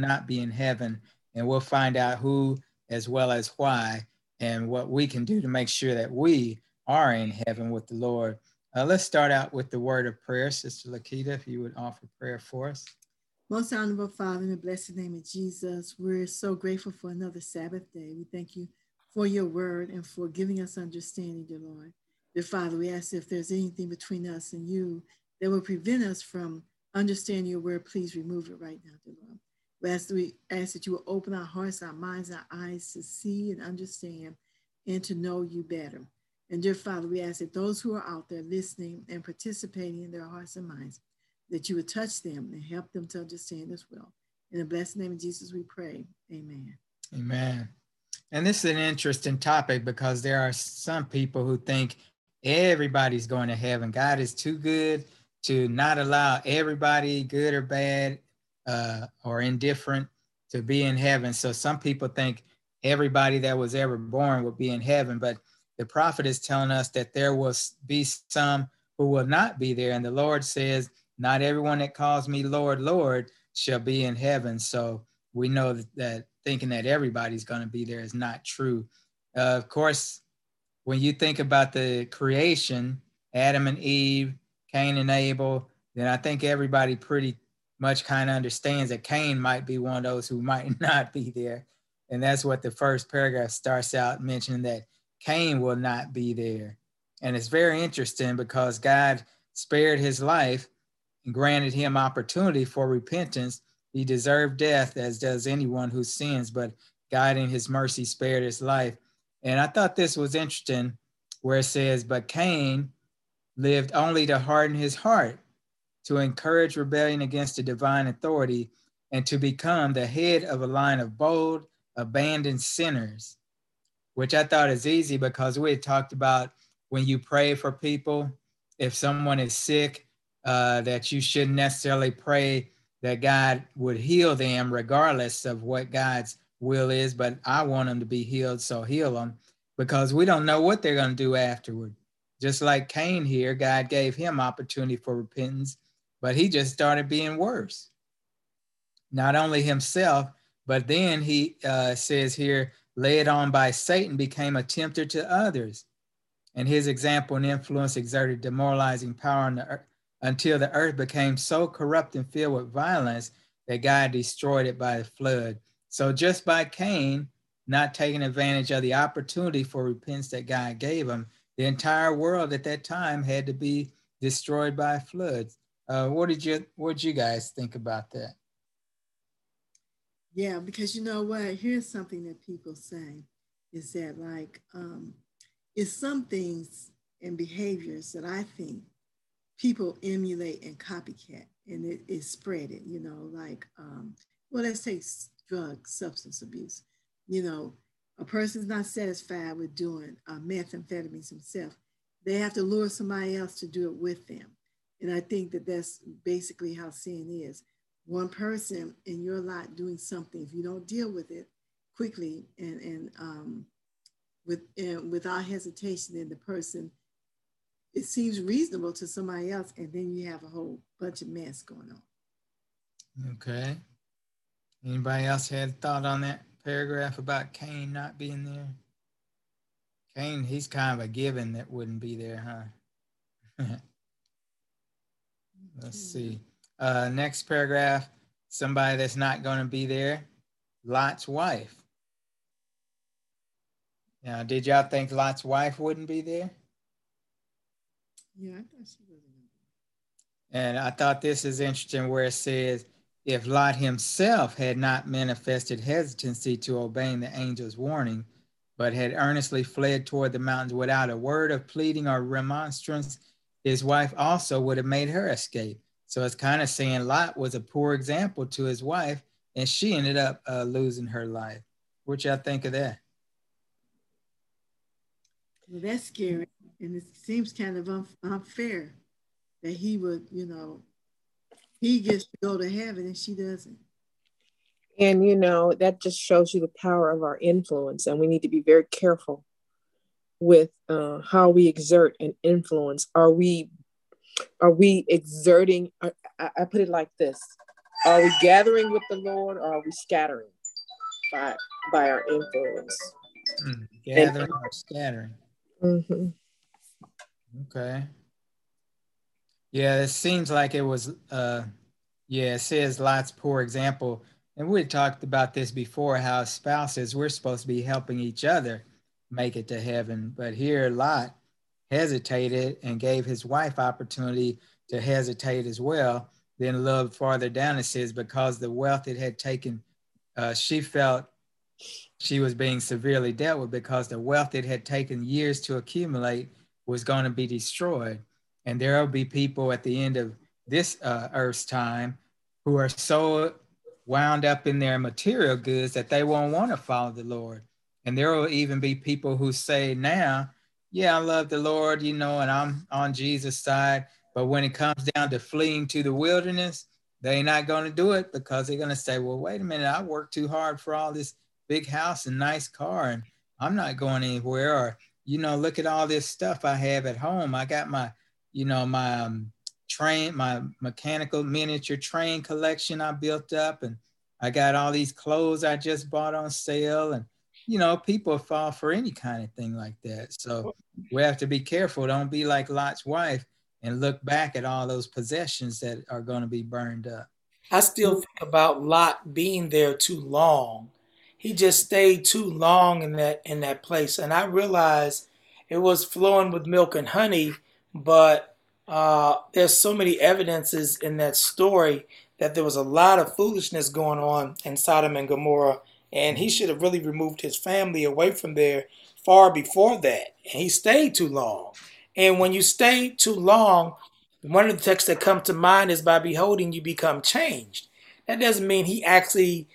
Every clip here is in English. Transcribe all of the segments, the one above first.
not be in heaven. And we'll find out who as well as why and what we can do to make sure that we are in heaven with the Lord. Uh, let's start out with the word of prayer. Sister Lakita, if you would offer prayer for us. Most honorable Father, in the blessed name of Jesus, we're so grateful for another Sabbath day. We thank you for your word and for giving us understanding, dear Lord. Dear Father, we ask if there's anything between us and you that will prevent us from understanding your word, please remove it right now, dear Lord. We ask, we ask that you will open our hearts, our minds, our eyes to see and understand and to know you better. And dear Father, we ask that those who are out there listening and participating in their hearts and minds, that you would touch them and help them to understand as well. In the blessed name of Jesus, we pray. Amen. Amen. And this is an interesting topic because there are some people who think everybody's going to heaven. God is too good to not allow everybody, good or bad, uh, or indifferent, to be in heaven. So some people think everybody that was ever born would be in heaven, but the prophet is telling us that there will be some who will not be there. And the Lord says, Not everyone that calls me Lord, Lord shall be in heaven. So we know that, that thinking that everybody's going to be there is not true. Uh, of course, when you think about the creation, Adam and Eve, Cain and Abel, then I think everybody pretty much kind of understands that Cain might be one of those who might not be there. And that's what the first paragraph starts out mentioning that Cain will not be there. And it's very interesting because God spared his life and granted him opportunity for repentance. He deserved death, as does anyone who sins, but God in his mercy spared his life. And I thought this was interesting where it says, But Cain lived only to harden his heart to encourage rebellion against the divine authority, and to become the head of a line of bold, abandoned sinners, which I thought is easy because we had talked about when you pray for people, if someone is sick, uh, that you shouldn't necessarily pray that God would heal them regardless of what God's will is, but I want them to be healed, so heal them because we don't know what they're going to do afterward. Just like Cain here, God gave him opportunity for repentance but he just started being worse. Not only himself, but then he uh, says here, led on by Satan, became a tempter to others. And his example and influence exerted demoralizing power on the earth until the earth became so corrupt and filled with violence that God destroyed it by the flood. So just by Cain not taking advantage of the opportunity for repentance that God gave him, the entire world at that time had to be destroyed by floods. Uh, what did you what did you guys think about that? Yeah, because you know what? Here's something that people say is that like um, it's some things and behaviors that I think people emulate and copycat, and it is spread it. You know, like um, well, let's take drug substance abuse. You know, a person's not satisfied with doing uh, methamphetamines himself. They have to lure somebody else to do it with them. And I think that that's basically how sin is. One person in your lot doing something, if you don't deal with it quickly and, and um, with, and without hesitation, then the person, it seems reasonable to somebody else, and then you have a whole bunch of mess going on. Okay. Anybody else had a thought on that paragraph about Cain not being there? Cain, he's kind of a given that wouldn't be there, huh? Let's see. Uh, next paragraph, somebody that's not going to be there, Lot's wife. Now, did y'all think Lot's wife wouldn't be there? Yeah, I thought she wasn't. And I thought this is interesting where it says, if Lot himself had not manifested hesitancy to obeying the angel's warning, but had earnestly fled toward the mountains without a word of pleading or remonstrance, his wife also would have made her escape. So it's kind of saying Lot was a poor example to his wife, and she ended up uh, losing her life. What y'all think of that? Well, that's scary, and it seems kind of unfair that he would, you know, he gets to go to heaven and she doesn't. And you know that just shows you the power of our influence, and we need to be very careful with uh, how we exert an influence. Are we are we exerting? I, I put it like this: Are we gathering with the Lord or are we scattering by by our influence? Mm, gathering and, or scattering. Mm-hmm. Okay. Yeah, it seems like it was uh yeah, it says Lot's poor example. And we talked about this before how spouses, we're supposed to be helping each other make it to heaven. But here Lot hesitated and gave his wife opportunity to hesitate as well. Then a little farther down it says, because the wealth it had taken, uh, she felt she was being severely dealt with because the wealth it had taken years to accumulate was going to be destroyed. And there will be people at the end of this uh, earth's time who are so wound up in their material goods that they won't want to follow the Lord. And there will even be people who say now, yeah, I love the Lord, you know, and I'm on Jesus' side. But when it comes down to fleeing to the wilderness, they're not going to do it because they're going to say, well, wait a minute, I worked too hard for all this big house and nice car, and I'm not going anywhere. Or, you know, look at all this stuff I have at home. I got my, you know, my um, train, my mechanical miniature train collection I built up, and I got all these clothes I just bought on sale. And, you know, people fall for any kind of thing like that. So we have to be careful. Don't be like Lot's wife and look back at all those possessions that are going to be burned up. I still think about Lot being there too long. He just stayed too long in that in that place, and I realized it was flowing with milk and honey, but uh, there's so many evidences in that story that there was a lot of foolishness going on in Sodom and Gomorrah, and he should have really removed his family away from there far before that. And he stayed too long. And when you stay too long, one of the texts that come to mind is by beholding you become changed. That doesn't mean he actually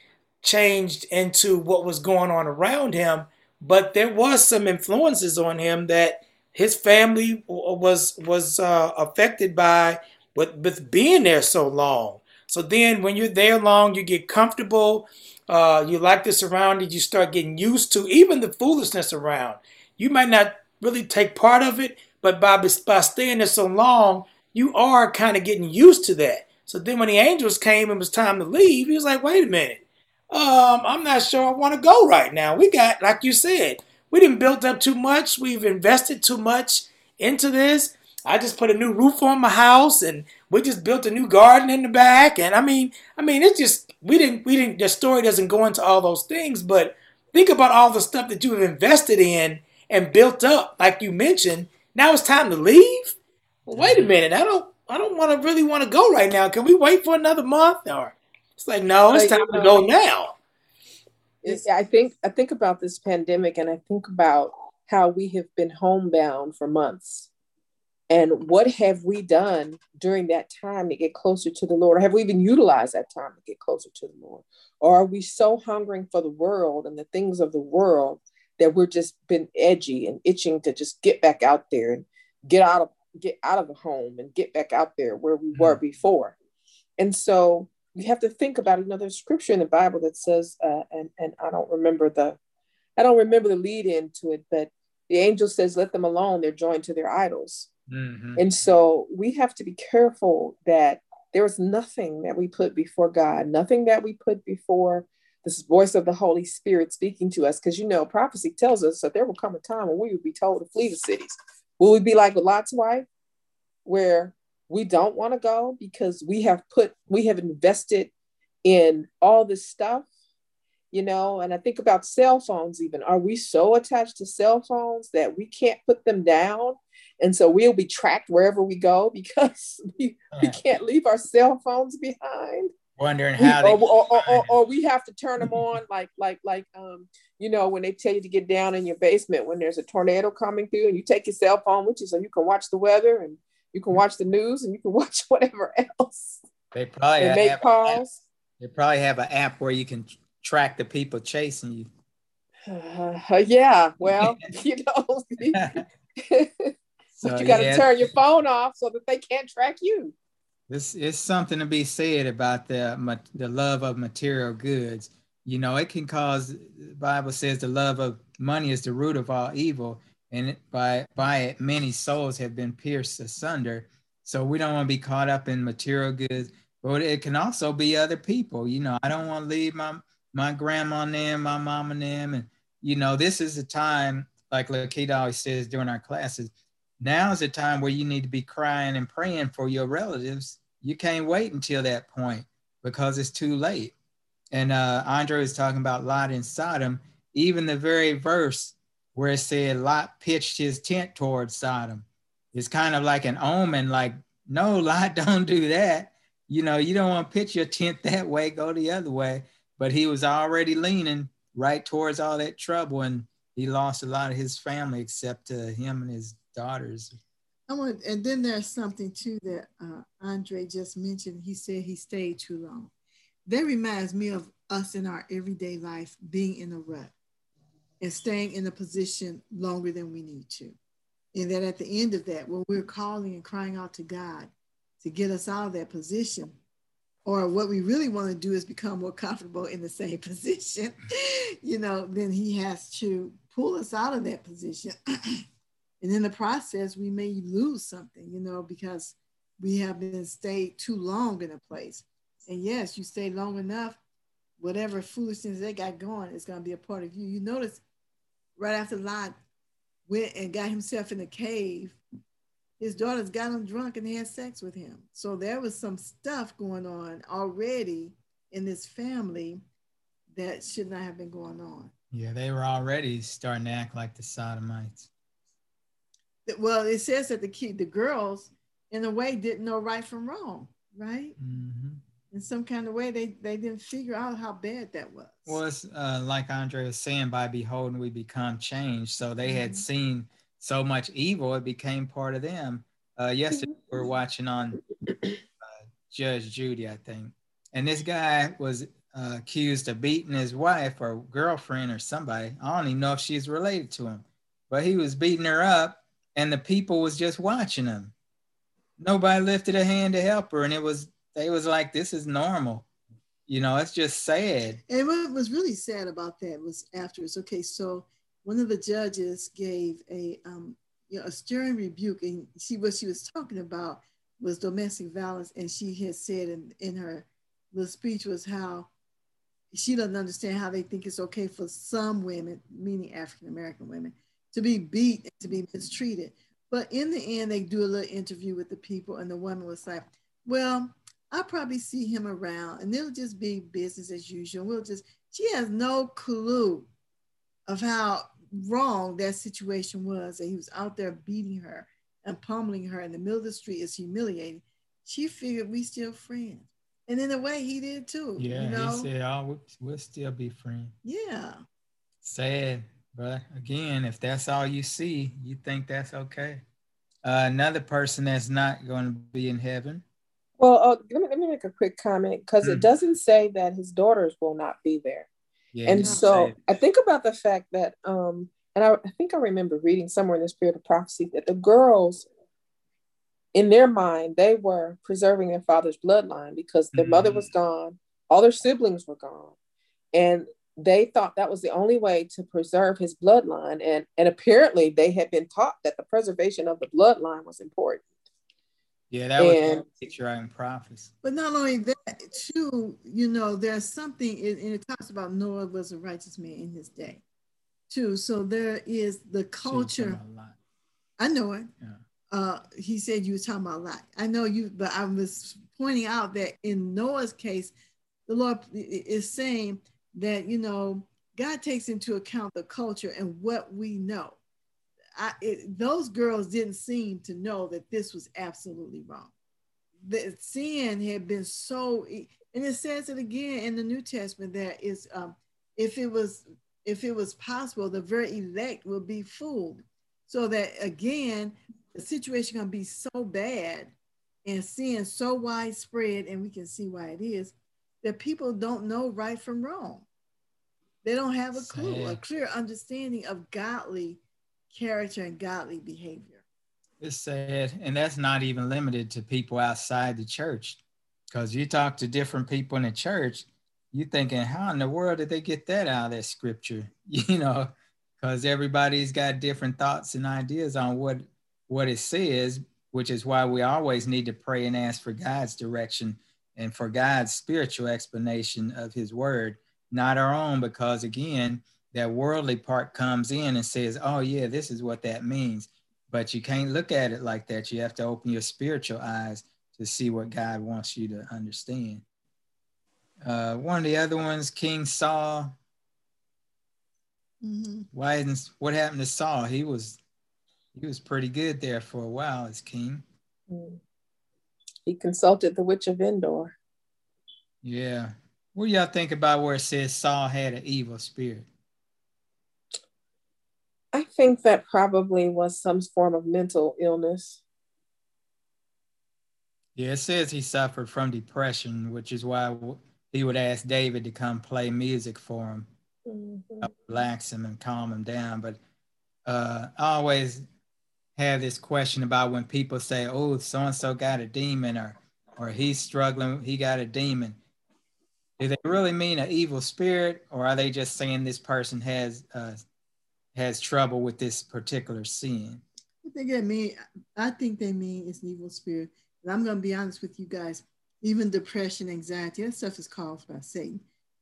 changed into what was going on around him, but there was some influences on him that his family was was uh, affected by with, with being there so long. So then, when you're there long, you get comfortable. Uh, you like the surroundings. You start getting used to even the foolishness around. You might not really take part of it, but by, by staying there so long, you are kind of getting used to that. So then when the angels came and it was time to leave, he was like, wait a minute. Um, I'm not sure I want to go right now. We got, like you said, we didn't build up too much. We've invested too much into this. I just put a new roof on my house and we just built a new garden in the back. And I mean, I mean, it's just we didn't we didn't the story doesn't go into all those things, but think about all the stuff that you have invested in and built up, like you mentioned, now it's time to leave. Well, wait a mm-hmm. minute. I don't. I don't want to really want to go right now. Can we wait for another month? Or it's like, no, it's time to go now. I think I think about this pandemic, and I think about how we have been homebound for months, and what have we done during that time to get closer to the Lord? Or have we even utilized that time to get closer to the Lord? Or are we so hungering for the world and the things of the world that we're just been edgy and itching to just get back out there and get out of get out of the home and get back out there where we were mm-hmm. before. And so we have to think about another scripture in the Bible that says, uh, and and I don't remember the, I don't remember the lead into it, but the angel says, "Let them alone; they're joined to their idols." Mm-hmm. And so we have to be careful that there is nothing that we put before God, nothing that we put before this voice of the Holy Spirit speaking to us. Because you know, prophecy tells us that there will come a time when we will be told to flee the cities. Will we be like Lot's wife, where we don't want to go because we have put, we have invested in all this stuff, you know? And I think about cell phones, even. Are we so attached to cell phones that we can't put them down? And so we'll be tracked wherever we go because we, we can't leave our cell phones behind. wondering how we, or, or, or, or, we have to turn them on like like like um you know when they tell you to get down in your basement when there's a tornado coming through and you take your cell phone with you so you can watch the weather and you can watch the news and you can watch whatever else. They probably make calls. they probably have an app where you can track the people chasing you. Uh, yeah well you know so you got to yeah. turn your phone off so that they can't track you this is something to be said about the the love of material goods. You know, it can cause. The Bible says the love of money is the root of all evil, and by by it many souls have been pierced asunder. So we don't want to be caught up in material goods. but it can also be other people. You know, I don't want to leave my my grandma and them, my mom and them, and you know, this is the time, like Lakita always says during our classes. Now is the time where you need to be crying and praying for your relatives. You can't wait until that point because it's too late. And uh, Andre was talking about Lot in Sodom. Even the very verse where it said Lot pitched his tent towards Sodom is kind of like an omen, like, no, Lot, don't do that. You know, you don't want to pitch your tent that way, go the other way. But he was already leaning right towards all that trouble, and he lost a lot of his family except uh, him and his daughters. I want, and then there's something too that uh, Andre just mentioned. He said he stayed too long. That reminds me of us in our everyday life being in a rut and staying in a position longer than we need to. And that at the end of that, when we're calling and crying out to God to get us out of that position, or what we really want to do is become more comfortable in the same position, you know, then He has to pull us out of that position. and in the process, we may lose something, you know, because we have been stayed too long in a place. And yes, you stay long enough, whatever foolishness they got going is going to be a part of you. You notice right after Lot went and got himself in the cave, his daughters got him drunk and had sex with him. So there was some stuff going on already in this family that should not have been going on. Yeah, they were already starting to act like the Sodomites. Well, it says that the kid, the girls, in a way, didn't know right from wrong, right? Mm-hmm. In some kind of way they they didn't figure out how bad that was. Well it's uh, like andre was saying by beholding we become changed. So they mm-hmm. had seen so much evil it became part of them. Uh, yesterday we were watching on uh, judge judy i think. And this guy was uh, accused of beating his wife or girlfriend or somebody. I don't even know if she's related to him but he was beating her up and the people was just watching them. nobody lifted a hand to help her and it was they was like, this is normal. You know, it's just sad. And what was really sad about that was afterwards. Okay, so one of the judges gave a um, you know, a stern rebuke, and she what she was talking about was domestic violence, and she had said in, in her little speech was how she doesn't understand how they think it's okay for some women, meaning African American women, to be beat and to be mistreated. But in the end, they do a little interview with the people, and the woman was like, "Well, I'll probably see him around and it'll just be business as usual. We'll just, she has no clue of how wrong that situation was that he was out there beating her and pummeling her in the middle of the street is humiliating. She figured we still friends. And in a way he did too. Yeah, you know? he said, oh, we'll, we'll still be friends. Yeah. Sad, but again, if that's all you see, you think that's okay. Uh, another person that's not going to be in heaven well, uh, let, me, let me make a quick comment because mm. it doesn't say that his daughters will not be there. Yeah, and so I think about the fact that, um, and I, I think I remember reading somewhere in the spirit of prophecy that the girls, in their mind, they were preserving their father's bloodline because their mm mother was gone, all their siblings were gone, and they thought that was the only way to preserve his bloodline. And and apparently they had been taught that the preservation of the bloodline was important. Yeah, that and, was patriarch prophecy. But not only that, too, you know, there's something, and it talks about Noah was a righteous man in his day, too. So there is the culture. I know it. Yeah. Uh, he said you were talking about a lot. I know you, but I was pointing out that in Noah's case, the Lord is saying that, you know, God takes into account the culture and what we know. I, it, those girls didn't seem to know that this was absolutely wrong. The sin had been so, and it says it again in the New Testament that is, um, if it was, if it was possible, the very elect will be fooled. So that again, the situation gonna be so bad, and sin so widespread, and we can see why it is, that people don't know right from wrong. They don't have a clue, Sad. a clear understanding of godly character and godly behavior. It's sad. And that's not even limited to people outside the church. Because you talk to different people in the church, you're thinking, how in the world did they get that out of that scripture? You know, because everybody's got different thoughts and ideas on what what it says, which is why we always need to pray and ask for God's direction and for God's spiritual explanation of his word, not our own, because again, that worldly part comes in and says, oh, yeah, this is what that means. But you can't look at it like that. You have to open your spiritual eyes to see what God wants you to understand. Uh, one of the other ones, King Saul. Mm-hmm. Why isn't what happened to Saul? He was he was pretty good there for a while as king. Mm. He consulted the witch of Endor. Yeah. What do y'all think about where it says Saul had an evil spirit? I think that probably was some form of mental illness. Yeah, it says he suffered from depression, which is why he would ask David to come play music for him, mm-hmm. relax him and calm him down. But uh, I always have this question about when people say, "Oh, so and so got a demon," or or he's struggling, he got a demon. Do they really mean an evil spirit, or are they just saying this person has uh, has trouble with this particular sin? I think they mean. I think they mean it's an evil spirit. And I'm going to be honest with you guys. Even depression, anxiety, that stuff is caused by Satan.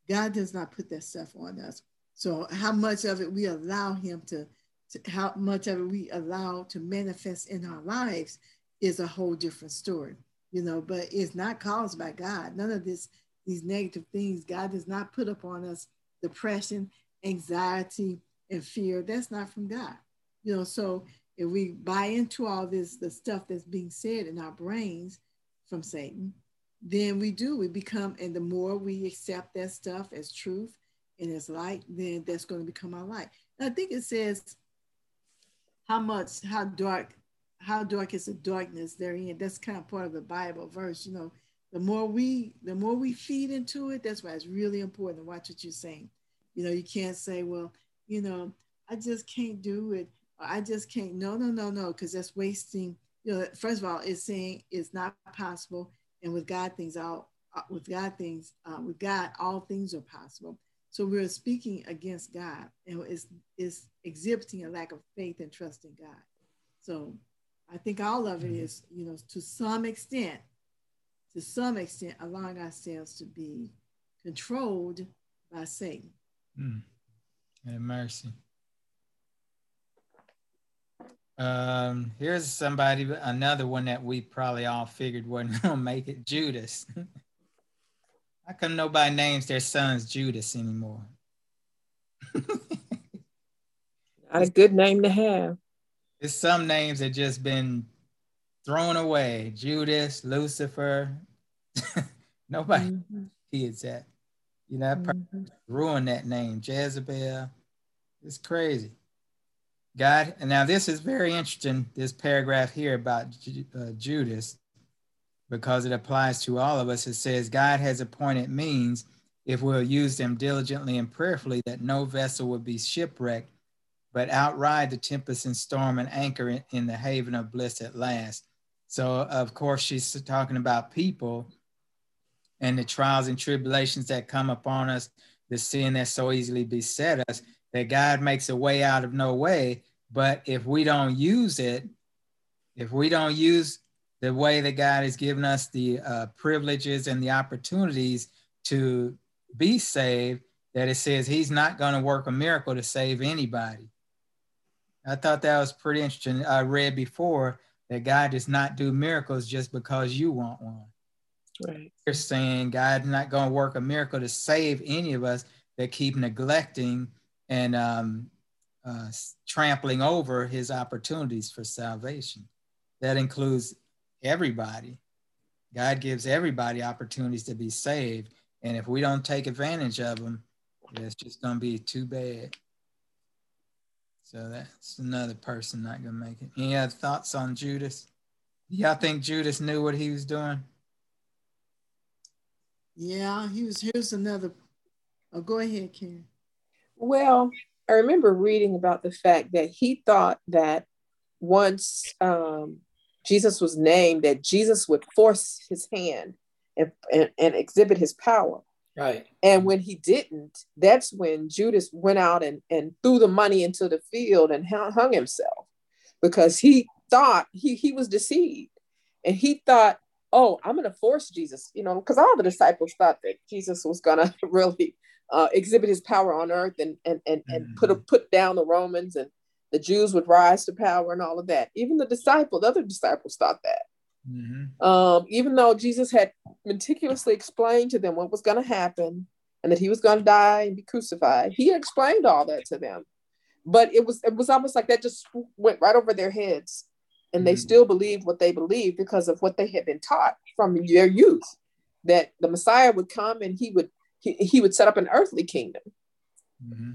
God does not put that stuff on us. So how much of it we allow Him to how much of it we allow to manifest in our lives is a whole different story, you know, but it's not caused by God. None of this, these negative things, God does not put upon us depression, anxiety, and fear. That's not from God, you know. So if we buy into all this, the stuff that's being said in our brains from Satan, then we do, we become, and the more we accept that stuff as truth and as light, then that's going to become our light. And I think it says how much, how dark, how dark is the darkness therein. That's kind of part of the Bible verse, you know. The more we, the more we feed into it, that's why it's really important to watch what you're saying. You know, you can't say, well, you know, I just can't do it. I just can't. No, no, no, no, because that's wasting. You know, first of all, it's saying it's not possible, and with God, things all uh, with God things uh, with God, all things are possible. So we're speaking against God and it's, it's exhibiting a lack of faith and trust in God. So I think all of it mm-hmm. is, you know, to some extent, to some extent, allowing ourselves to be controlled by Satan. Mm. Have mercy. Um, here's somebody, another one that we probably all figured wasn't gonna make it, Judas. How come nobody names their sons Judas anymore? Not a good name to have. There's some names that just been thrown away. Judas, Lucifer. nobody mm-hmm. kids that. You know, that mm-hmm. ruined that name. Jezebel. It's crazy. God, and now this is very interesting, this paragraph here about uh, Judas because it applies to all of us. It says, God has appointed means, if we'll use them diligently and prayerfully, that no vessel will be shipwrecked, but outride the tempest and storm and anchor in, in the haven of bliss at last. So, of course, she's talking about people and the trials and tribulations that come upon us, the sin that so easily beset us, that God makes a way out of no way. But if we don't use it, if we don't use the way that God has given us the uh, privileges and the opportunities to be saved, that it says He's not going to work a miracle to save anybody. I thought that was pretty interesting. I read before that God does not do miracles just because you want one. Right. You're saying God's not going to work a miracle to save any of us that keep neglecting and um, uh, trampling over his opportunities for salvation. That includes everybody. God gives everybody opportunities to be saved. And if we don't take advantage of them, it's just going to be too bad. So that's another person not going to make it. Any other thoughts on Judas? Y'all think Judas knew what he was doing? Yeah, he was. Here's another. Oh, go ahead, Karen. Well, I remember reading about the fact that he thought that once um, Jesus was named that Jesus would force his hand and, and, and exhibit his power. Right. And when he didn't, that's when Judas went out and, and threw the money into the field and hung himself because he thought he, he was deceived. And he thought, oh, I'm going to force Jesus, you know, because all the disciples thought that Jesus was going to really uh, exhibit his power on earth and and and, and mm-hmm. put a, put down the Romans and the Jews would rise to power and all of that. Even the disciples, the other disciples thought that. Mm-hmm. Um, even though Jesus had meticulously explained to them what was going to happen and that he was going to die and be crucified, he explained all that to them. But it was it was almost like that just went right over their heads, and they mm-hmm. still believed what they believed because of what they had been taught from their youth, that the Messiah would come and he would he, he would set up an earthly kingdom. Mm-hmm.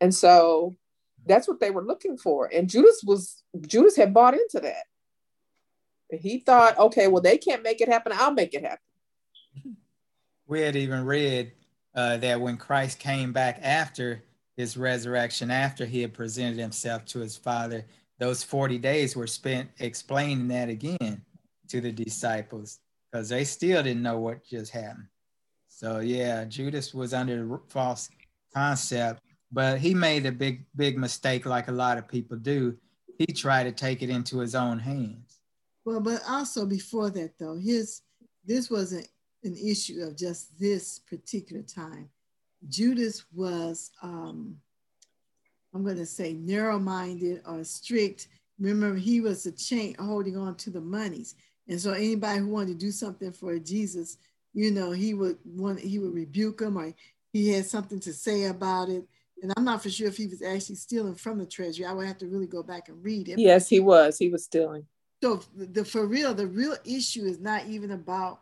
And so that's what they were looking for. And Judas was Judas had bought into that. He thought, okay, well, they can't make it happen. I'll make it happen. We had even read uh, that when Christ came back after his resurrection, after he had presented himself to his Father, those 40 days were spent explaining that again to the disciples because they still didn't know what just happened. So, yeah, Judas was under a false concept, but he made a big, big mistake like a lot of people do. He tried to take it into his own hands. Well, but also before that, though, his this wasn't an issue of just this particular time. Judas was, um, I'm going to say, narrow-minded or strict. Remember, he was a chain holding on to the monies, and so anybody who wanted to do something for Jesus, you know, he would want he would rebuke him or he had something to say about it. And I'm not for sure if he was actually stealing from the treasury. I would have to really go back and read it. Yes, he was. He was stealing. So the for real, the real issue is not even about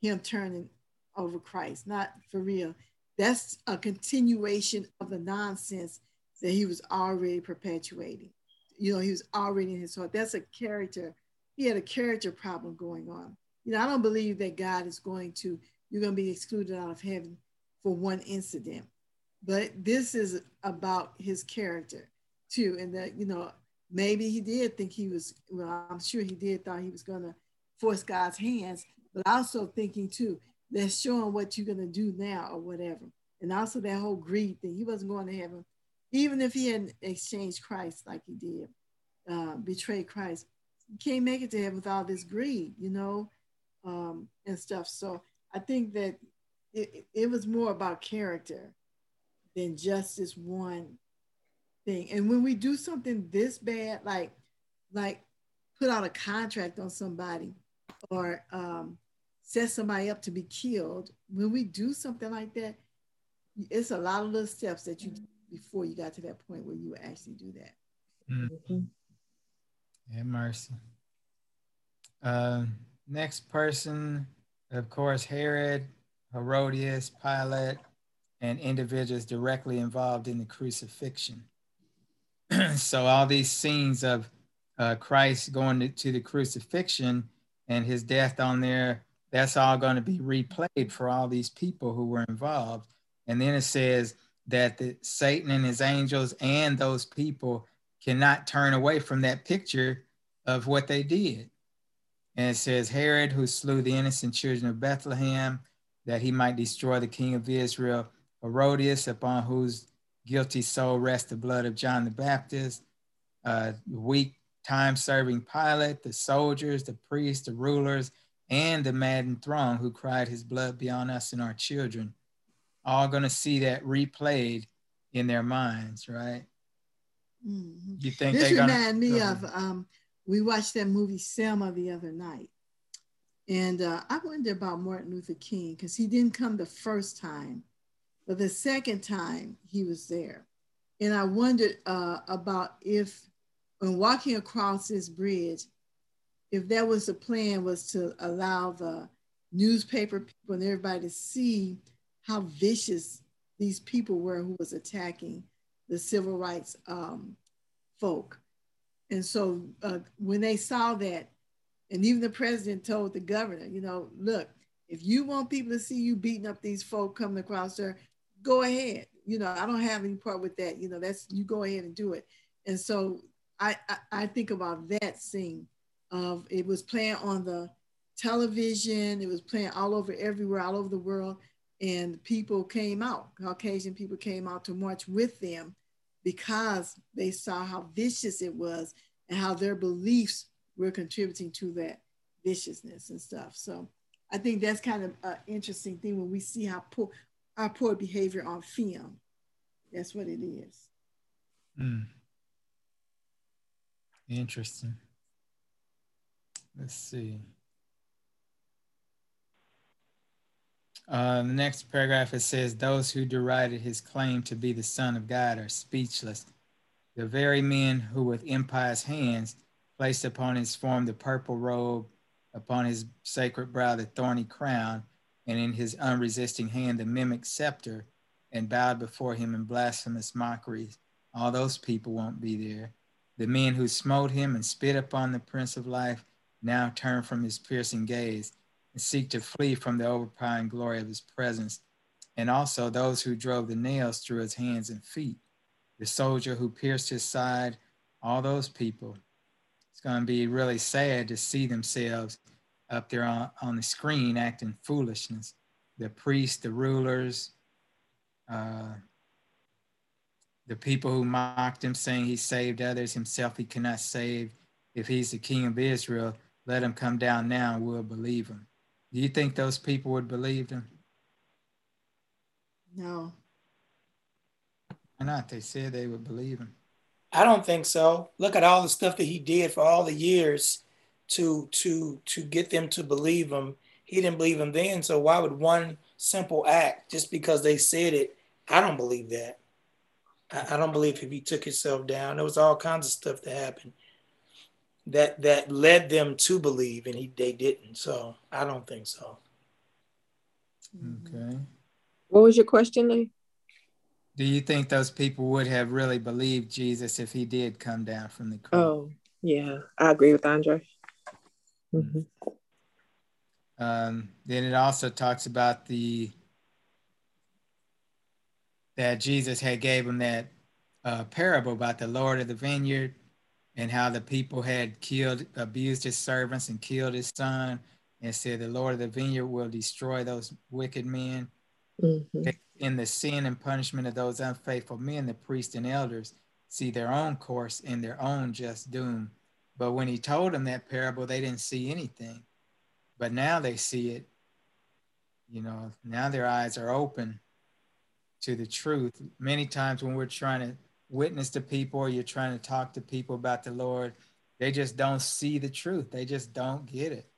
him turning over Christ. Not for real. That's a continuation of the nonsense that he was already perpetuating. You know, he was already in his heart. That's a character. He had a character problem going on. You know, I don't believe that God is going to, you're going to be excluded out of heaven for one incident. But this is about his character too. And that, you know, maybe he did think he was, well, I'm sure he did thought he was going to force God's hands, but also thinking too, let's what you're going to do now or whatever. And also that whole greed thing. He wasn't going to heaven, even if he hadn't exchanged Christ like he did, uh, betrayed Christ. You can't make it to heaven with all this greed, you know, um, and stuff. So I think that it, it was more about character than just this one thing. And when we do something this bad, like like put out a contract on somebody or um, set somebody up to be killed, when we do something like that, it's a lot of little steps that you before you got to that point where you actually do that. Mm-hmm. Have mercy. Uh, next person, of course, Herod, Herodias, Pilate, and individuals directly involved in the crucifixion. so all these scenes of uh, Christ going to, to, the crucifixion and his death on there, that's all going to be replayed for all these people who were involved. And then it says that the, Satan and his angels and those people cannot turn away from that picture of what they did. And it says, Herod, who slew the innocent children of Bethlehem, that he might destroy the king of Israel, Herodias, upon whose guilty soul rests the blood of John the Baptist, uh, weak time serving Pilate, the soldiers, the priests, the rulers, and the maddened throng who cried his blood beyond us and our children, all going to see that replayed in their minds, right? Mm-hmm. You think this remind me of um, we watched that movie Selma the other night, and uh, I wonder about Martin Luther King because he didn't come the first time, but the second time he was there. And I wondered uh, about if, when walking across this bridge, if that was the plan was to allow the newspaper people and everybody to see how vicious these people were who was attacking the civil rights um, folk. And so uh, when they saw that, and even the president told the governor, you know, look, if you want people to see you beating up these folk coming across there, go ahead. You know, I don't have any part with that. You know, that's you go ahead and do it. And so I I, I think about that scene of it was playing on the television, it was playing all over everywhere, all over the world, and people came out. Caucasian people came out to march with them because they saw how vicious it was and how their beliefs were contributing to that viciousness and stuff. So I think that's kind of an interesting thing when we see how poor our poor behavior on film. That's what it is. Mm. Interesting. Let's see. Uh, the next paragraph it says, Those who derided his claim to be the Son of God are speechless. The very men who with impious hands placed upon his form the purple robe, upon his sacred brow the thorny crown, and in his unresisting hand the mimic scepter, and bowed before him in blasphemous mockeries. All those people won't be there. The men who smote him and spit upon the Prince of Life now turn from his piercing gaze and seek to flee from the overpowering glory of his presence. And also those who drove the nails through his hands and feet, the soldier who pierced his side, all those people. It's going to be really sad to see themselves up there on, on the screen acting foolishness. The priests, the rulers, uh, the people who mocked him, saying he saved others, himself he cannot save. If he's the king of Israel, let him come down now and we'll believe him. Do you think those people would believe him? No. Why not? They said they would believe him. I don't think so. Look at all the stuff that he did for all the years to to to get them to believe him. He didn't believe him then, so why would one simple act, just because they said it, I don't believe that. I, I don't believe if he took himself down. There was all kinds of stuff that happened that that led them to believe, and he they didn't. So I don't think so. Okay. What was your question, Lee? Do you think those people would have really believed Jesus if he did come down from the cross? Oh, yeah, I agree with Andre. Mm-hmm. Um, then it also talks about the that Jesus had gave him that uh, parable about the Lord of the vineyard and how the people had killed, abused his servants and killed his son, and said the Lord of the vineyard will destroy those wicked men. Mm-hmm. In the sin and punishment of those unfaithful men, the priests and elders see their own course and their own just doom. But when he told them that parable, they didn't see anything. But now they see it. You know, now their eyes are open to the truth. Many times when we're trying to witness to people or you're trying to talk to people about the Lord, they just don't see the truth. They just don't get it.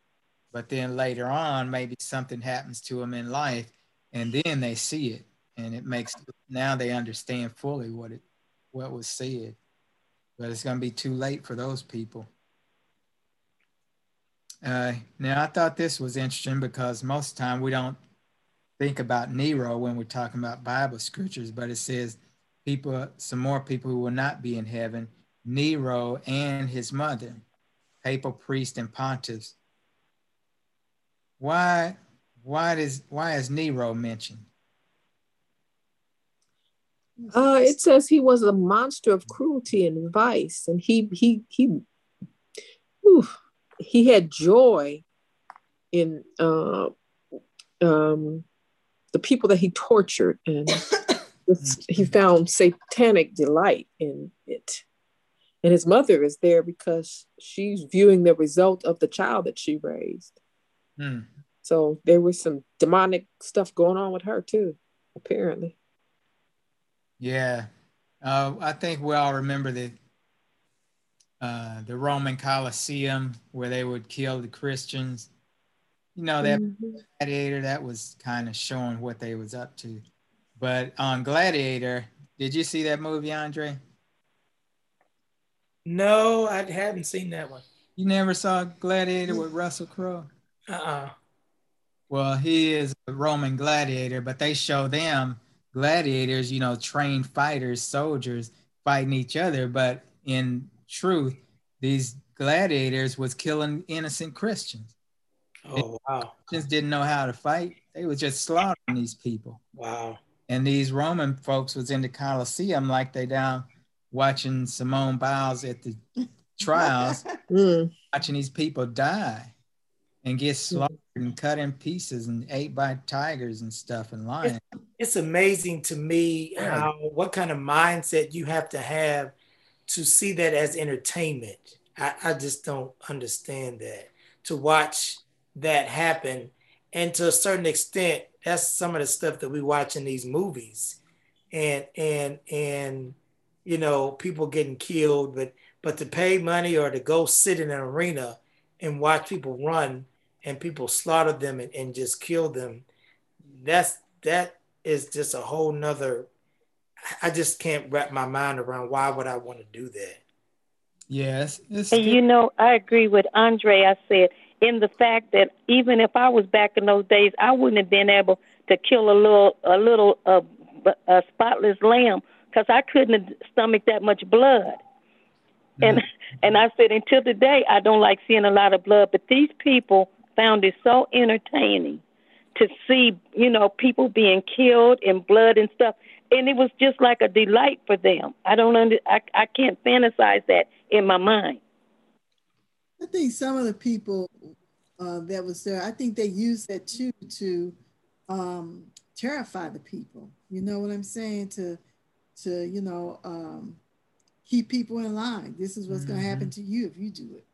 But then later on, maybe something happens to them in life and then they see it and it makes now they understand fully what it what was said. But it's going to be too late for those people. Uh, now I thought this was interesting because most of the time we don't think about Nero when we're talking about Bible scriptures, but it says people, some more people who will not be in heaven, Nero and his mother, papal priest and pontiffs. Why, why is why is Nero mentioned? Uh, it says he was a monster of cruelty and vice, and he he he, whew, he had joy in uh, um, the people that he tortured, and he found satanic delight in it. And his mother is there because she's viewing the result of the child that she raised. Hmm. So there was some demonic stuff going on with her too, apparently. Yeah, uh, I think we all remember the uh, the Roman Colosseum where they would kill the Christians. You know that mm-hmm. gladiator that was kind of showing what they was up to. But on Gladiator, did you see that movie, Andre? No, I haven't seen that one. You never saw Gladiator with Russell Crowe? Uh-uh. Well, he is a Roman gladiator, but they show them gladiators, you know, trained fighters, soldiers fighting each other. But in truth, these gladiators was killing innocent Christians. Oh wow! Christians didn't know how to fight; they was just slaughtering these people. Wow! And these Roman folks was in the Colosseum like they down watching Simone Biles at the trials, mm. watching these people die and get slaughtered and cut in pieces and ate by tigers and stuff and lions. It's, it's amazing to me how what kind of mindset you have to have to see that as entertainment. I, I just don't understand that. to watch that happen. And to a certain extent, that's some of the stuff that we watch in these movies. And and and you know, people getting killed, but but to pay money or to go sit in an arena and watch people run and people slaughtered them and, and just killed them, that's that is just a whole nother I just can't wrap my mind around why would I want to do that. Yes. and you know, I agree with Andre. I said in the fact that even if I was back in those days, I wouldn't have been able to kill a little a little uh, a spotless lamb because I couldn't have stomached that much blood. Mm-hmm. And and I said until today I don't like seeing a lot of blood, but these people found it so entertaining to see you know people being killed and blood and stuff and it was just like a delight for them. I don't under, I, I can't fantasize that in my mind. I think some of the people uh, that was there, I think they used that too to um, terrify the people. You know what I'm saying? To to you know um, keep people in line. This is what's mm-hmm. going to happen to you if you do it.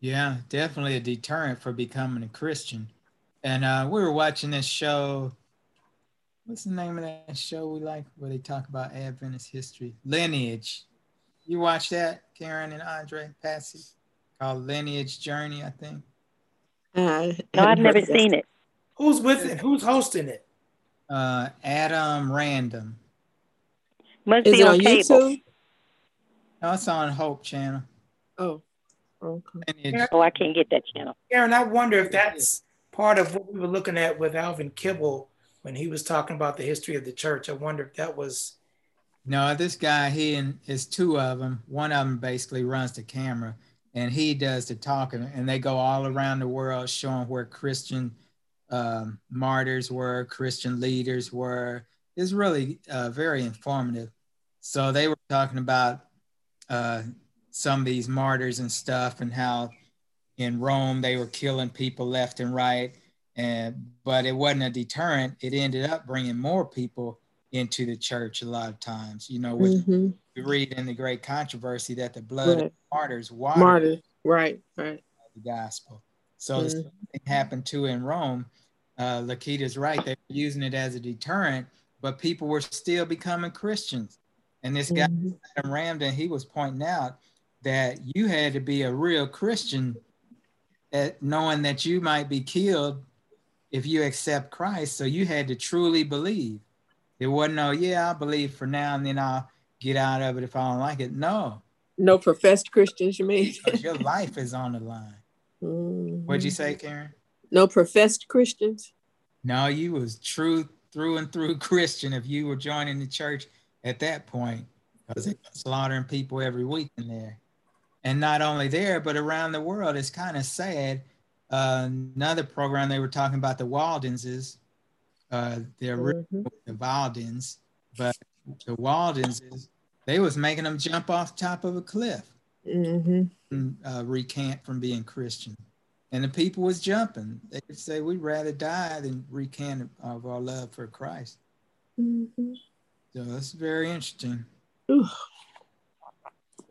Yeah, definitely a deterrent for becoming a Christian. And uh, we were watching this show what's the name of that show we like where they talk about Adventist history? Lineage. You watch that, Karen and Andre Patsy? Called Lineage Journey, I think. Uh, no, I've never seen it. Who's with it? Who's hosting it? Uh, Adam Ramdin. Must Is be on, on YouTube. No, it's on Hope Channel. Oh. Okay. Oh, I can't get that channel. Aaron, I wonder if that's part of what we were looking at with Alvin Kibble when he was talking about the history of the church. I wonder if that was. No, this guy, he and is two of them. One of them basically runs the camera and he does the talking, and they go all around the world showing where Christian um, martyrs were, Christian leaders were. It's really uh, very informative. So they were talking about uh, some of these martyrs and stuff, and how in Rome they were killing people left and right and but it wasn't a deterrent. It ended up bringing more people into the church a lot of times. You know, mm-hmm. we read in the Great Controversy that the blood right. of martyrs watered martyrs, right, right, the gospel. So mm-hmm. the thing happened too in Rome. Uh, Lakita's right; they were using it as a deterrent, but people were still becoming Christians. And this guy, mm-hmm. Adam Ramdin, he was pointing out that you had to be a real Christian at knowing that you might be killed if you accept Christ. So you had to truly believe. It wasn't, oh, yeah, I believe for now and then I'll get out of it if I don't like it. No. No professed Christians, you mean? your life is on the line. Mm-hmm. What'd you say, Karen? No professed Christians? No, you was true through and through Christian if you were joining the church at that point because they slaughtering people every week in there. And not only there, but around the world. It's kind of sad uh, another program they were talking about the Waldenses. Uh, they're mm-hmm. the Waldens, but the Waldenses, they was making them jump off top of a cliff mm-hmm. and uh, recant from being Christian. And the people was jumping. They would say, we'd rather die than recant of our love for Christ. Mm-hmm. So that's very interesting.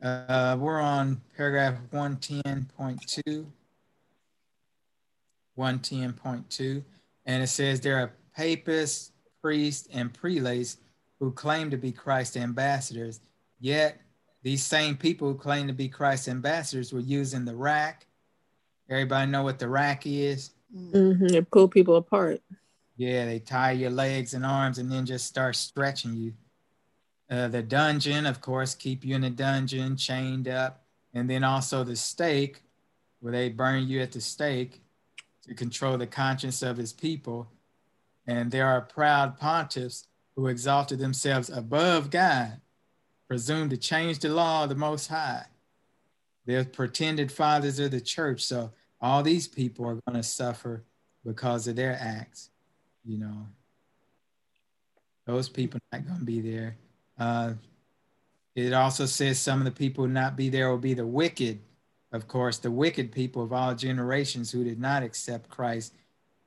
Uh, we're on paragraph 110.2. 110.2. And it says there are papists, priests, and prelates who claim to be Christ ambassadors, yet these same people who claim to be Christ ambassadors were using the rack. Everybody know what the rack is? Mm-hmm. They pull people apart. Yeah, they tie your legs and arms and then just start stretching you. Uh, the dungeon, of course, keep you in the dungeon, chained up. And then also the stake, where they burn you at the stake to control the conscience of his people. And there are proud pontiffs who exalted themselves above God, presumed to change the law of the Most High. They're pretended fathers of the church. So all these people are going to suffer because of their acts, you know. Those people are not going to be there. Uh, it also says some of the people who not be there will be the wicked of course, the wicked people of all generations who did not accept Christ.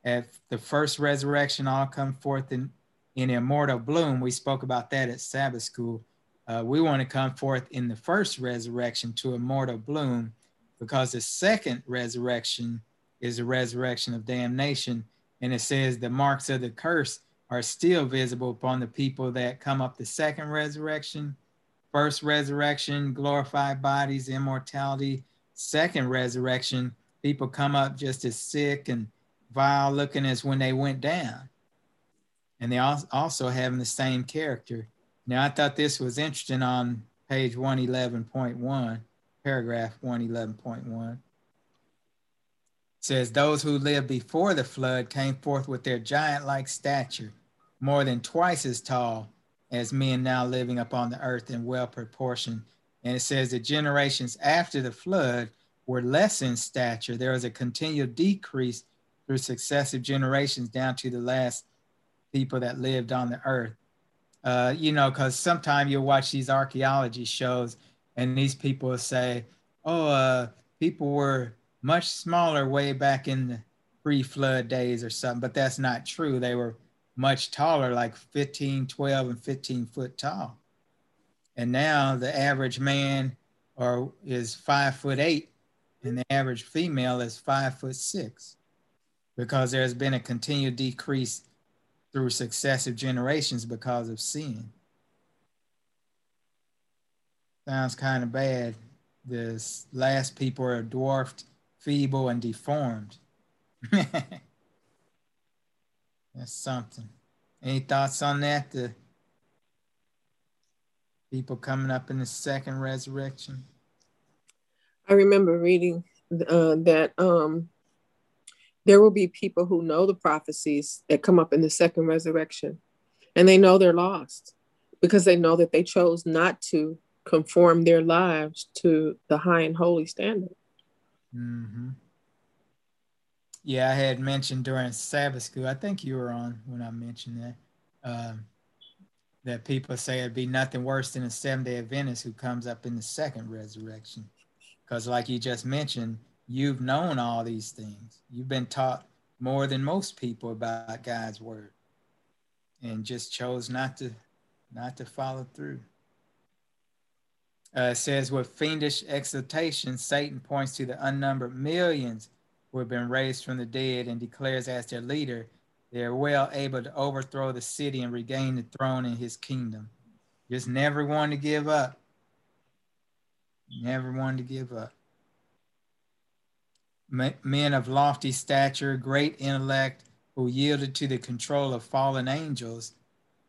At the first resurrection, all come forth in, in immortal bloom. We spoke about that at Sabbath school. Uh, we want to come forth in the first resurrection to immortal bloom because the second resurrection is the resurrection of damnation. And it says the marks of the curse are still visible upon the people that come up the second resurrection, first resurrection, glorified bodies, immortality, second resurrection, people come up just as sick and vile looking as when they went down. And they also having the same character. Now, I thought this was interesting on page 111.1, paragraph 111.1 says those who lived before the flood came forth with their giant like stature more than twice as tall as men now living upon the earth and well proportioned and it says the generations after the flood were less in stature. There was a continual decrease through successive generations down to the last people that lived on the earth. Uh, you know because sometimes you'll watch these archaeology shows and these people say oh uh, people were much smaller way back in the pre-flood days or something, but that's not true. They were much taller, like 15, 12, and 15 foot tall. And now the average man or is five foot eight, and the average female is five foot six, because there's been a continued decrease through successive generations because of sin. Sounds kind of bad. The last people are dwarfed feeble, and deformed. That's something. Any thoughts on that? The people coming up in the second resurrection? I remember reading uh, that um, there will be people who know the prophecies that come up in the second resurrection, and they know they're lost because they know that they chose not to conform their lives to the high and holy standard. Mm-hmm. Yeah, I had mentioned during Sabbath school. I think you were on when I mentioned that. Um, that people say it'd be nothing worse than a seven day Adventist who comes up in the second resurrection. Because, like you just mentioned, you've known all these things. You've been taught more than most people about God's word and just chose not to not to follow through. Uh, it says, with fiendish exultation, Satan points to the unnumbered millions who have been raised from the dead and declares as their leader, they are well able to overthrow the city and regain the throne in his kingdom. Just never want to give up. Never wanted to give up. Men of lofty stature, great intellect, who yielded to the control of fallen angels,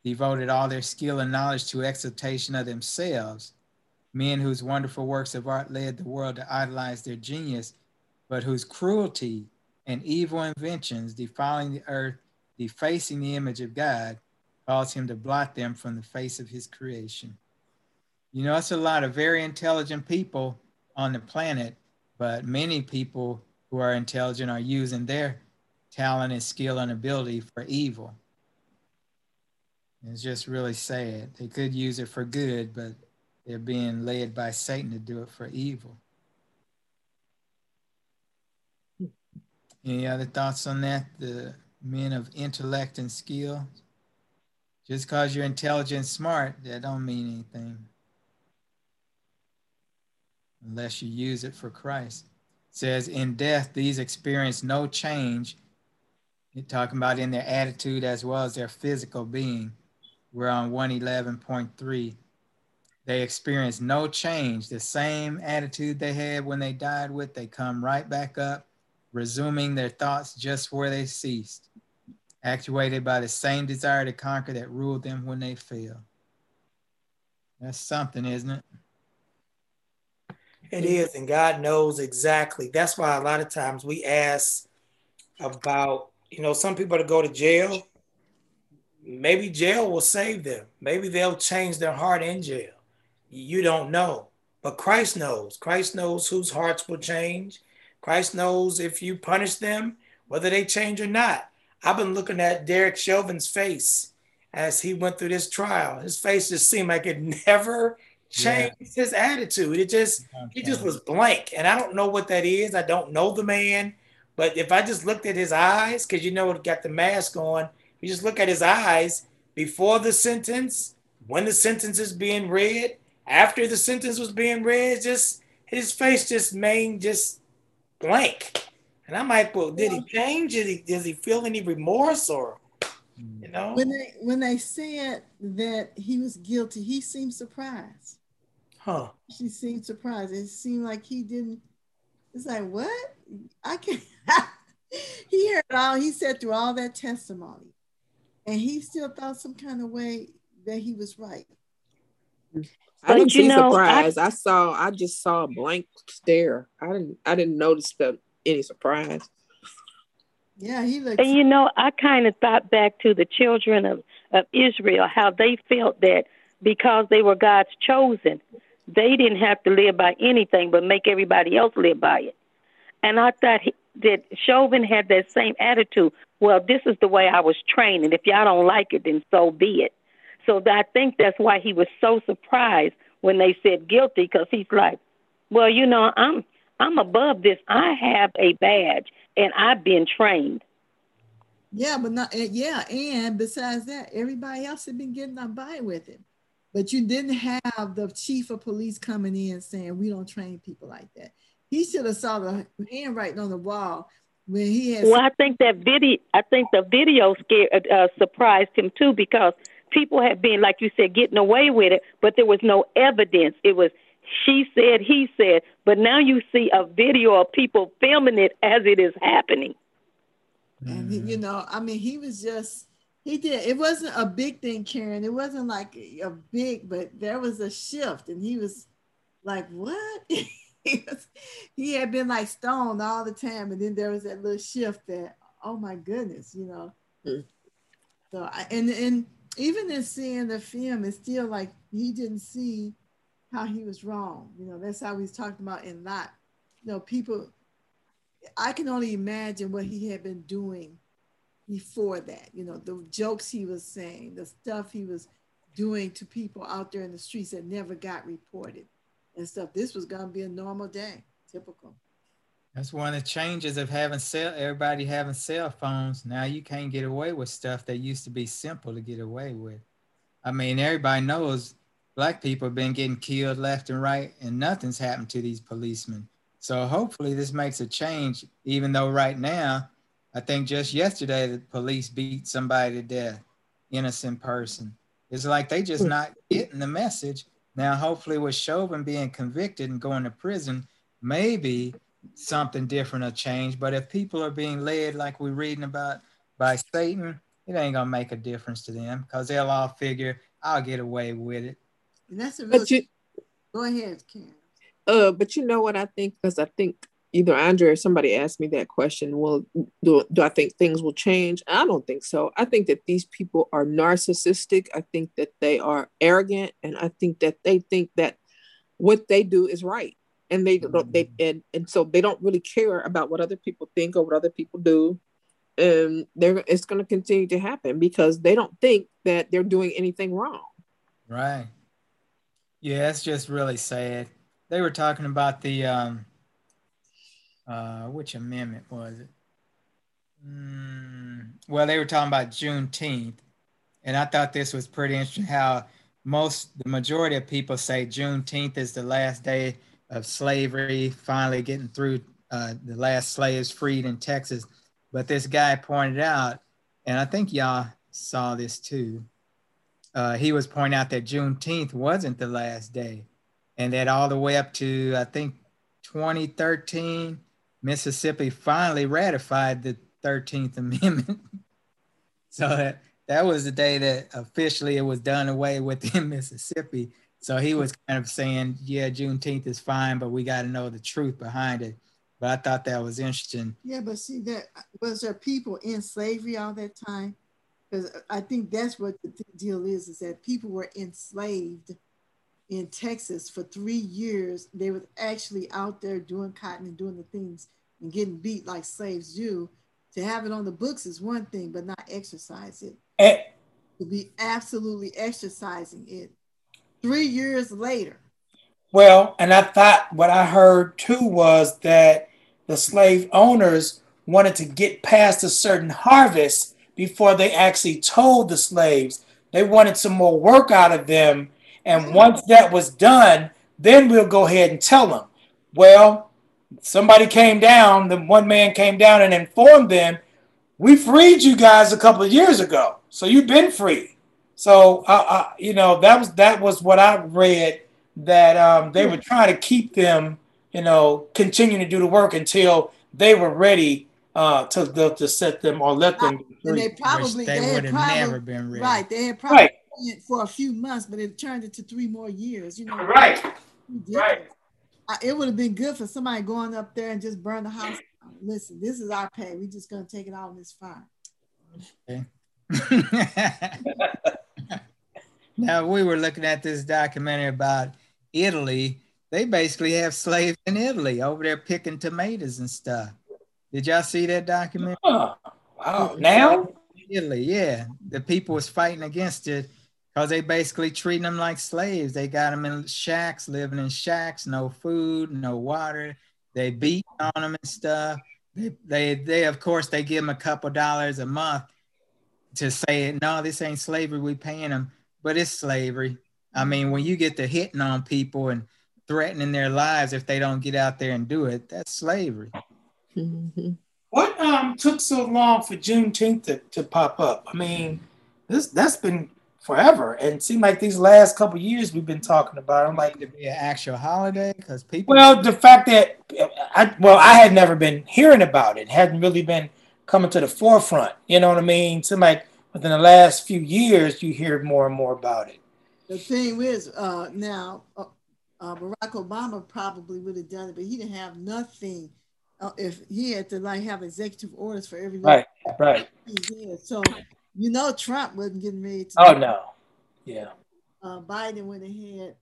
devoted all their skill and knowledge to exaltation of themselves men whose wonderful works of art led the world to idolize their genius, but whose cruelty and evil inventions, defiling the earth, defacing the image of God, caused him to blot them from the face of his creation. You know, it's a lot of very intelligent people on the planet, but many people who are intelligent are using their talent and skill and ability for evil. It's just really sad. They could use it for good, but they're being led by Satan to do it for evil. Any other thoughts on that? The men of intellect and skill. Just because you're intelligent smart, that don't mean anything. Unless you use it for Christ. It says, in death, these experience no change. You're talking about in their attitude as well as their physical being. We're on 111.3 they experience no change. The same attitude they had when they died with, they come right back up, resuming their thoughts just where they ceased, actuated by the same desire to conquer that ruled them when they fell. That's something, isn't it? It is, and God knows exactly. That's why a lot of times we ask about, you know, some people to go to jail. Maybe jail will save them. Maybe they'll change their heart in jail you don't know. But Christ knows. Christ knows whose hearts will change. Christ knows if you punish them, whether they change or not. I've been looking at Derek Chauvin's face as he went through this trial. His face just seemed like it never changed yeah. his attitude. It just he just was blank. And I don't know what that is. I don't know the man. But if I just looked at his eyes, because you know it got the mask on, you just look at his eyes before the sentence, when the sentence is being read, after the sentence was being read, just his face just remained just blank. And I'm like, well, did he change? Did he, does he feel any remorse or, you know? When they when they said that he was guilty, he seemed surprised. Huh? She seemed surprised. It seemed like he didn't. It's like what? I can't. he heard all. He said through all that testimony, and he still thought some kind of way that he was right. Mm-hmm. I didn't see know, surprise. I, I, saw. I just saw a blank stare. I didn't. I didn't notice the, any surprise. Yeah, he looked. And you know, I kind of thought back to the children of of Israel, how they felt that because they were God's chosen, they didn't have to live by anything but make everybody else live by it. And I thought he, that Chauvin had that same attitude. Well, this is the way I was trained, and if y'all don't like it, then so be it. So I think that's why he was so surprised when they said guilty, because he's like, well, you know, I'm I'm above this. I have a badge, and I've been trained. Yeah, but not yeah, and besides that, everybody else had been getting on by with it. But you didn't have the chief of police coming in saying we don't train people like that. He should have saw the handwriting on the wall when he had. Well, I think that video. I think the video scared uh, surprised him too because people had been, like you said, getting away with it, but there was no evidence. It was she said, he said, but now you see a video of people filming it as it is happening. And he, you know, I mean, he was just he did. It wasn't a big thing, Karen. It wasn't like a big, but there was a shift, and he was like, "What?" he, was, he had been like stoned all the time, and then there was that little shift that, oh my goodness, you know. Mm. So, I, and and even in seeing the film, it's still like he didn't see how he was wrong. You know, that's how he's talking about in Lot. You know, people. I can only imagine what he had been doing before that. You know, the jokes he was saying, the stuff he was doing to people out there in the streets that never got reported and stuff. This was going to be a normal day, typical. That's one of the changes of having cell everybody having cell phones. Now you can't get away with stuff that used to be simple to get away with. I mean, everybody knows black people have been getting killed left and right, and nothing's happened to these policemen. So hopefully this makes a change, even though right now I think just yesterday the police beat somebody to death, innocent person. It's like they just not getting the message. Now, hopefully, with Chauvin being convicted and going to prison, maybe something different will change. But if people are being led like we're reading about by Satan, it ain't gonna make a difference to them because they'll all figure I'll get away with it. And that's a real. But you, go ahead, Karen. Uh, but you know what I think? Because I think either Andre or somebody asked me that question. Well, do, do I think things will change? I don't think so. I think that these people are narcissistic. I think that they are arrogant, and I think that they think that what they do is right, and they don't. They and and so they don't really care about what other people think or what other people do. And they're it's going to continue to happen because they don't think that they're doing anything wrong. Right. Yeah, it's just really sad. They were talking about the um, uh, which amendment was it? Mm, well, they were talking about Juneteenth, and I thought this was pretty interesting. How most, the majority of people say Juneteenth is the last day of slavery, finally getting through uh, the last slaves freed in Texas. But this guy pointed out, and I think y'all saw this too. Uh, he was pointing out that Juneteenth wasn't the last day, and that all the way up to I think 2013, Mississippi finally ratified the 13th Amendment. so that, that was the day that officially it was done away with in Mississippi. So he was kind of saying, yeah, Juneteenth is fine, but we got to know the truth behind it. But I thought that was interesting. Yeah, but see, that was there people in slavery all that time? Because I think that's what the deal is: is that people were enslaved in Texas for three years. They were actually out there doing cotton and doing the things and getting beat like slaves do. To have it on the books is one thing, but not exercise it. Eh. To be absolutely exercising it three years later. Well, and I thought what I heard too was that the slave owners wanted to get past a certain harvest before they actually told the slaves. They wanted some more work out of them and once that was done, then we'll go ahead and tell them, well, somebody came down, the one man came down and informed them, we freed you guys a couple of years ago. So you've been free. So, uh, uh, you know, that was that was what I read that um, they were trying to keep them, you know, continuing to do the work until they were ready uh, to to set them or let them. And they probably they, they would have probably, never been ready. right. They had probably Right. done for a few months, but it turned into three more years. You know, Right. Right. I- it would have been good for somebody going up there and just burn the house. down. Listen, this is our pay. We're just gonna take it out on this fire. Now we were looking at this documentary about Italy. They basically have slaves in Italy over there picking tomatoes and stuff. Did y'all see that documentary? Oh, Wow. Now? Italy, yeah. The people was fighting against it because they basically treating them like slaves. They got them in shacks, living in shacks, no food, no water. They beat on them and stuff. They, they, they, of course, they give them a couple dollars a month to say, no, this ain't slavery. We paying them, but it's slavery. I mean, when you get to hitting on people and threatening their lives if they don't get out there and do it, that's slavery. Mhm. What um took so long for Juneteenth to, to pop up? I mean, this that's been forever, and it seemed like these last couple years we've been talking about. it. I'm like, to be an actual holiday because people. well, the fact that I well, I had never been hearing about it, hadn't really been coming to the forefront. You know what I mean? Seemed like within the last few years you hear more and more about it. The thing is, uh, now uh, uh, Barack Obama probably would have done it, but he didn't have nothing. Uh, if he had to like have executive orders for every little Right, right. thing so you know Trump wasn't getting ready to. Oh no, yeah. uh, Biden went ahead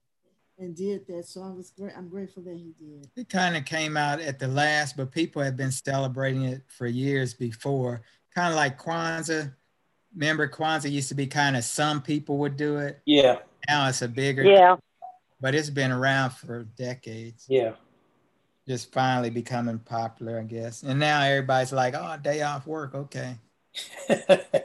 and did that. So I was great. I'm grateful that he did. It kind of came out at the last, but people have been celebrating it for years before. Kind of like Kwanzaa. Remember, Kwanzaa used to be kind of some people would do it. Yeah, Now it's a bigger, Yeah. but it's been around for decades. yeah. Just finally becoming popular, I guess. And now everybody's like, oh, day off work. Okay.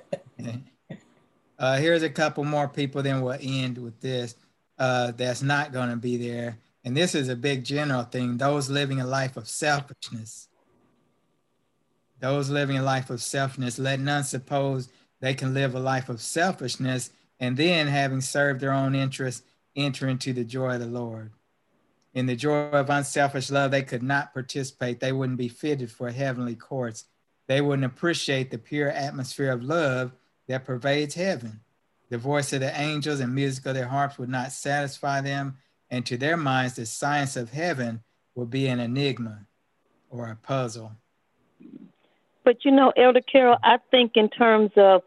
Uh, here's a couple more people, then we'll end with this. Uh, that's not going to be there. And this is a big general thing those living a life of selfishness. Those living a life of selfishness, let none suppose they can live a life of selfishness and then, having served their own interests, enter into the joy of the Lord. In the joy of unselfish love, they could not participate. They wouldn't be fitted for heavenly courts. They wouldn't appreciate the pure atmosphere of love that pervades heaven. The voice of the angels and music of their harps would not satisfy them, and to their minds, the science of heaven would be an enigma or a puzzle. But you know, Elder Carrell, I think in terms of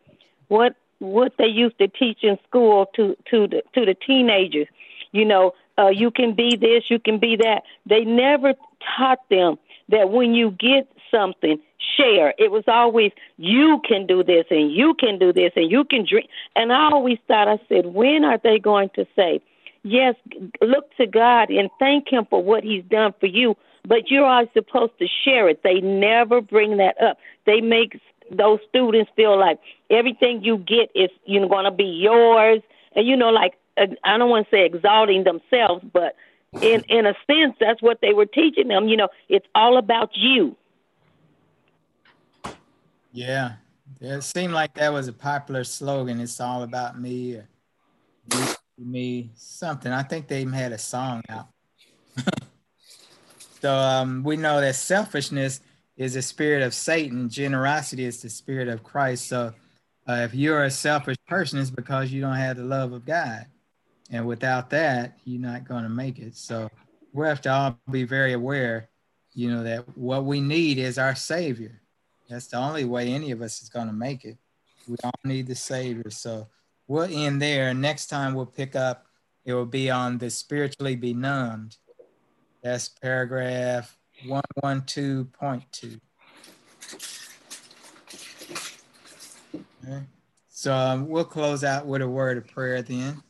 what what they used to teach in school to to the to the teenagers, you know, uh, you can be this, you can be that. They never taught them that when you get something, share. It was always you can do this and you can do this and you can drink. And I always thought, I said, when are they going to say, yes, look to God and thank Him for what He's done for you, but you're supposed to share it. They never bring that up. They make those students feel like everything you get is you know going to be yours, and you know, like uh, I don't want to say exalting themselves, but in in a sense, that's what they were teaching them. You know, it's all about you. Yeah, it seemed like that was a popular slogan. It's all about me, or you, me, something. I think they even had a song out. so um, we know that selfishness is the spirit of Satan. Generosity is the spirit of Christ. So uh, if you're a selfish person, it's because you don't have the love of God, and without that, you're not going to make it. So we have to all be very aware, you know, that what we need is our Savior. That's the only way any of us is going to make it. We all need the Savior. So we'll end there. Next time we'll pick up, it will be on the spiritually benumbed. That's paragraph 112.2. Okay. So um, we'll close out with a word of prayer at the end.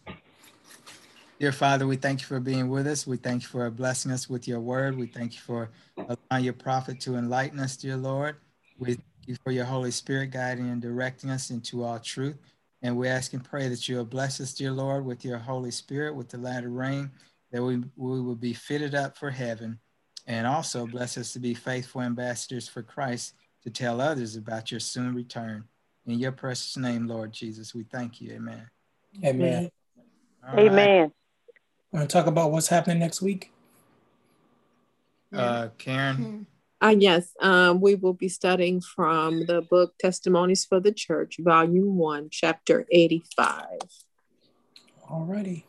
Dear Father, we thank you for being with us. We thank you for blessing us with your word. We thank you for allowing your prophet to enlighten us, dear Lord. We thank you for your Holy Spirit guiding and directing us into all truth. And we ask and pray that you'll bless us, dear Lord, with your Holy Spirit, with the latter rain, that we, we will be fitted up for heaven. And also bless us to be faithful ambassadors for Christ to tell others about your soon return. In your precious name, Lord Jesus, we thank you. Amen. Amen. Amen. Right. Want to talk about what's happening next week? Uh, Karen. Uh, yes, um, we will be studying from the book Testimonies for the Church, Volume 1, Chapter 85. Alrighty.